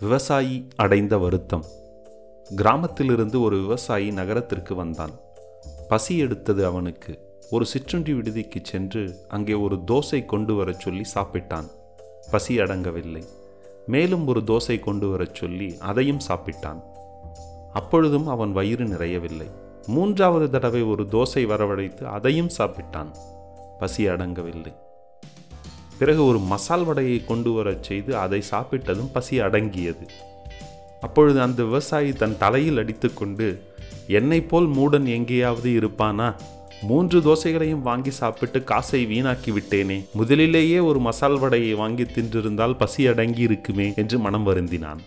விவசாயி அடைந்த வருத்தம். கிராமத்திலிருந்து ஒரு விவசாயி நகரத்திற்கு வந்தான். பசி எடுத்தது அவனுக்கு. ஒரு சிற்றுண்டி விடுதிக்கு சென்று அங்கே ஒரு தோசை கொண்டு வரச் சொல்லி சாப்பிட்டான். பசி அடங்கவில்லை. மேலும் ஒரு தோசை கொண்டு வரச் சொல்லி அதையும் சாப்பிட்டான். அப்பொழுதும் அவன் வயிறு நிறையவில்லை. மூன்றாவது தடவை ஒரு தோசை வரவழைத்து அதையும் சாப்பிட்டான். பசி அடங்கவில்லை. பிறகு ஒரு மசால் வடையை கொண்டு வரச் செய்து அதை சாப்பிட்டதும் பசி அடங்கியது. அப்பொழுது அந்த விவசாயி தன் தலையில் அடித்துக்கொண்டு என்னைப் போல் மூடன் எங்கேயாவது இருப்பானா? மூன்று தோசைகளையும் வாங்கி சாப்பிட்டு காசை வீணாக்கி விட்டேனே. முதலிலேயே ஒரு மசால் வடையை வாங்கி தின்றிருந்தால் பசி அடங்கி இருக்குமே என்று மனம் வருந்தினான்.